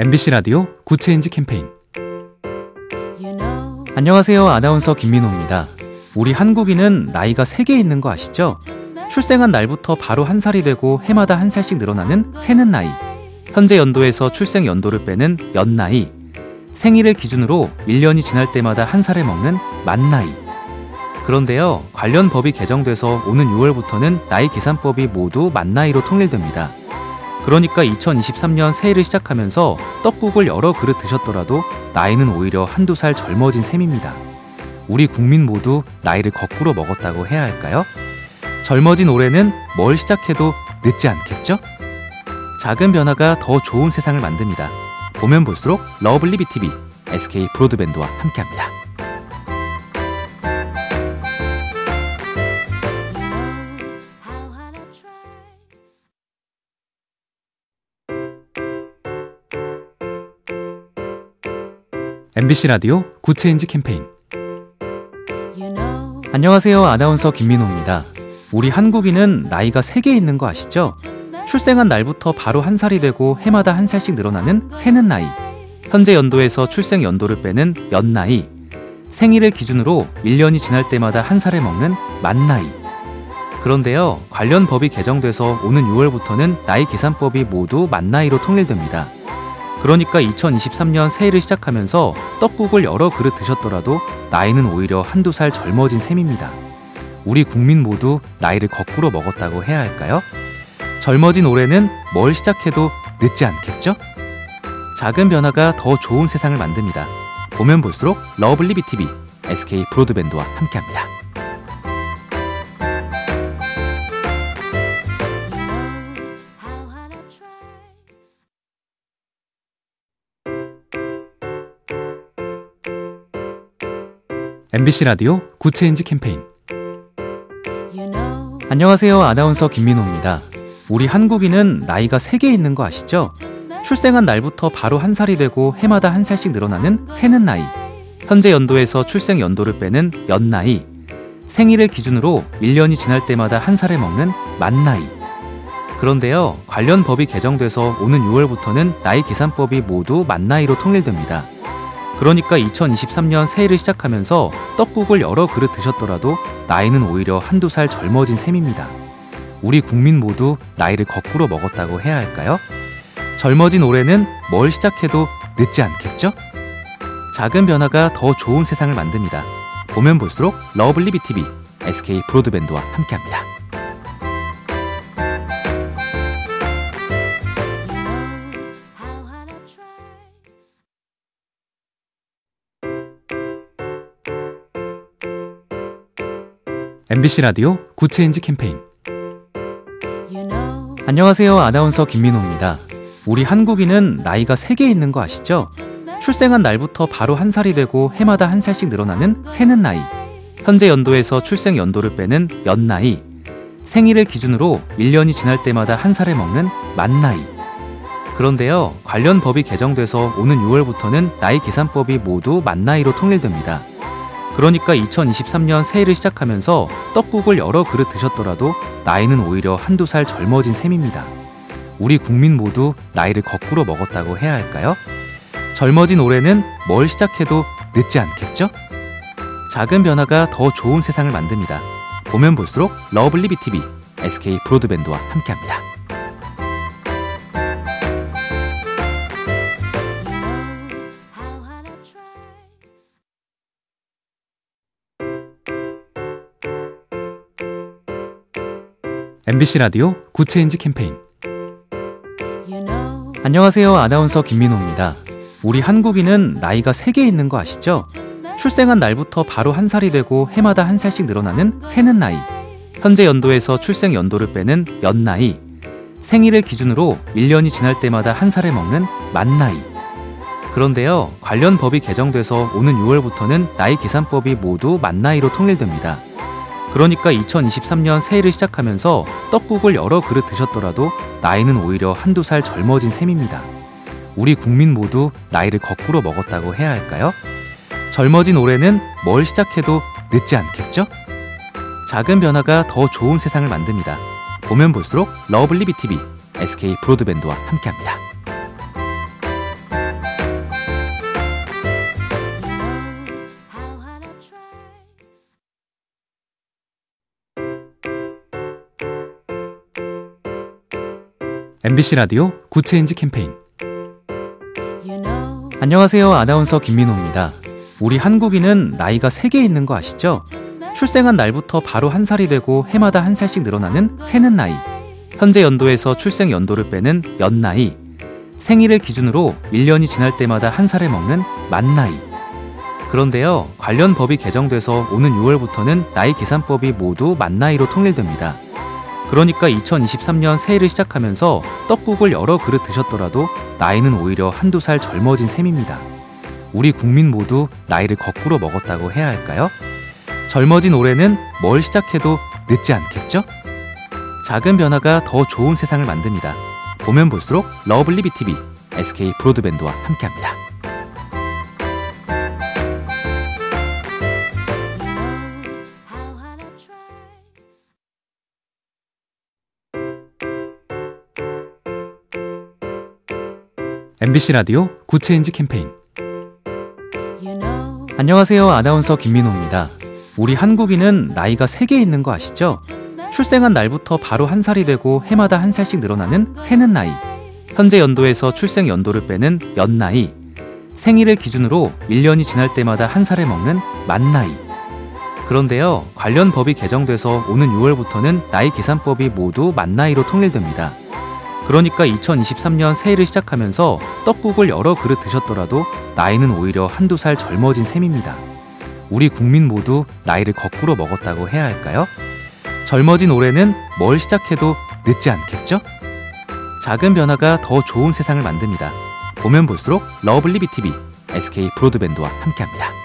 MBC 라디오 Good Change 캠페인 안녕하세요. 아나운서 김민호입니다. 우리 한국인은 나이가 3개 있는 거 아시죠? 출생한 날부터 바로 한 살이 되고 해마다 한 살씩 늘어나는 세는 나이. 현재 연도에서 출생 연도를 빼는 연나이. 생일을 기준으로 1년이 지날 때마다 한 살을 먹는 만나이. 그런데요, 관련 법이 개정돼서 오는 6월부터는 나이 계산법이 모두 만나이로 통일됩니다. 그러니까 2023년 새해를 시작하면서 떡국을 여러 그릇 드셨더라도 나이는 오히려 한두 살 젊어진 셈입니다. 우리 국민 모두 나이를 거꾸로 먹었다고 해야 할까요? 젊어진 올해는 뭘 시작해도 늦지 않겠죠? 작은 변화가 더 좋은 세상을 만듭니다. 보면 볼수록 lovely B tv SK 브로드밴드와 함께합니다. MBC 라디오 Good Change 캠페인 안녕하세요. 아나운서 김민호입니다. 우리 한국인은 나이가 3개 있는 거 아시죠? 출생한 날부터 바로 한 살이 되고 해마다 한 살씩 늘어나는 세는 나이. 현재 연도에서 출생 연도를 빼는 연나이. 생일을 기준으로 1년이 지날 때마다 한 살을 먹는 만나이. 그런데요, 관련 법이 개정돼서 오는 6월부터는 나이 계산법이 모두 만나이로 통일됩니다. 그러니까 2023년 새해를 시작하면서 떡국을 여러 그릇 드셨더라도 나이는 오히려 한두 살 젊어진 셈입니다. 우리 국민 모두 나이를 거꾸로 먹었다고 해야 할까요? 젊어진 올해는 뭘 시작해도 늦지 않겠죠? 작은 변화가 더 좋은 세상을 만듭니다. 보면 볼수록 lovely B tv SK 브로드밴드와 함께합니다. MBC 라디오 Good Change 캠페인 안녕하세요. 아나운서 김민호입니다. 우리 한국인은 나이가 3개 있는 거 아시죠? 출생한 날부터 바로 한 살이 되고 해마다 한 살씩 늘어나는 세는 나이. 현재 연도에서 출생 연도를 빼는 연나이. 생일을 기준으로 1년이 지날 때마다 한 살을 먹는 만나이. 그런데요, 관련 법이 개정돼서 오는 6월부터는 나이 계산법이 모두 만나이로 통일됩니다. 그러니까 2023년 새해를 시작하면서 떡국을 여러 그릇 드셨더라도 나이는 오히려 한두 살 젊어진 셈입니다. 우리 국민 모두 나이를 거꾸로 먹었다고 해야 할까요? 젊어진 올해는 뭘 시작해도 늦지 않겠죠? 작은 변화가 더 좋은 세상을 만듭니다. 보면 볼수록 lovely B tv SK 브로드밴드와 함께합니다. MBC 라디오 Good Change 캠페인 안녕하세요. 아나운서 김민호입니다. 우리 한국인은 나이가 3개 있는 거 아시죠? 출생한 날부터 바로 한 살이 되고 해마다 한 살씩 늘어나는 세는 나이. 현재 연도에서 출생 연도를 빼는 연나이. 생일을 기준으로 1년이 지날 때마다 한 살을 먹는 만나이. 그런데요, 관련 법이 개정돼서 오는 6월부터는 나이 계산법이 모두 만나이로 통일됩니다. 그러니까 2023년 새해를 시작하면서 떡국을 여러 그릇 드셨더라도 나이는 오히려 한두 살 젊어진 셈입니다. 우리 국민 모두 나이를 거꾸로 먹었다고 해야 할까요? 젊어진 올해는 뭘 시작해도 늦지 않겠죠? 작은 변화가 더 좋은 세상을 만듭니다. 보면 볼수록 lovely B tv SK 브로드밴드와 함께합니다. MBC 라디오 Good Change 캠페인 안녕하세요. 아나운서 김민호입니다. 우리 한국인은 나이가 3개 있는 거 아시죠? 출생한 날부터 바로 한 살이 되고 해마다 한 살씩 늘어나는 세는 나이. 현재 연도에서 출생 연도를 빼는 연나이. 생일을 기준으로 1년이 지날 때마다 한 살을 먹는 만나이. 그런데요, 관련 법이 개정돼서 오는 6월부터는 나이 계산법이 모두 만나이로 통일됩니다. 그러니까 2023년 새해를 시작하면서 떡국을 여러 그릇 드셨더라도 나이는 오히려 한두 살 젊어진 셈입니다. 우리 국민 모두 나이를 거꾸로 먹었다고 해야 할까요? 젊어진 올해는 뭘 시작해도 늦지 않겠죠? 작은 변화가 더 좋은 세상을 만듭니다. 보면 볼수록 lovely B tv SK 브로드밴드와 함께합니다. MBC 라디오 Good Change 캠페인 안녕하세요. 아나운서 김민호입니다. 우리 한국인은 나이가 3개 있는 거 아시죠? 출생한 날부터 바로 한 살이 되고 해마다 한 살씩 늘어나는 세는 나이. 현재 연도에서 출생 연도를 빼는 연나이. 생일을 기준으로 1년이 지날 때마다 한 살을 먹는 만나이. 그런데요, 관련 법이 개정돼서 오는 6월부터는 나이 계산법이 모두 만나이로 통일됩니다. 그러니까 2023년 새해를 시작하면서 떡국을 여러 그릇 드셨더라도 나이는 오히려 한두 살 젊어진 셈입니다. 우리 국민 모두 나이를 거꾸로 먹었다고 해야 할까요? 젊어진 올해는 뭘 시작해도 늦지 않겠죠? 작은 변화가 더 좋은 세상을 만듭니다. 보면 볼수록 lovely B tv SK 브로드밴드와 함께합니다. MBC 라디오 Good Change 캠페인 안녕하세요. 아나운서 김민호입니다. 우리 한국인은 나이가 3개 있는 거 아시죠? 출생한 날부터 바로 한 살이 되고 해마다 한 살씩 늘어나는 세는 나이. 현재 연도에서 출생 연도를 빼는 연나이. 생일을 기준으로 1년이 지날 때마다 한 살을 먹는 만나이. 그런데요, 관련 법이 개정돼서 오는 6월부터는 나이 계산법이 모두 만나이로 통일됩니다. 그러니까 2023년 새해를 시작하면서 떡국을 여러 그릇 드셨더라도 나이는 오히려 한두 살 젊어진 셈입니다. 우리 국민 모두 나이를 거꾸로 먹었다고 해야 할까요? 젊어진 올해는 뭘 시작해도 늦지 않겠죠? 작은 변화가 더 좋은 세상을 만듭니다. 보면 볼수록 lovely B tv SK 브로드밴드와 함께합니다.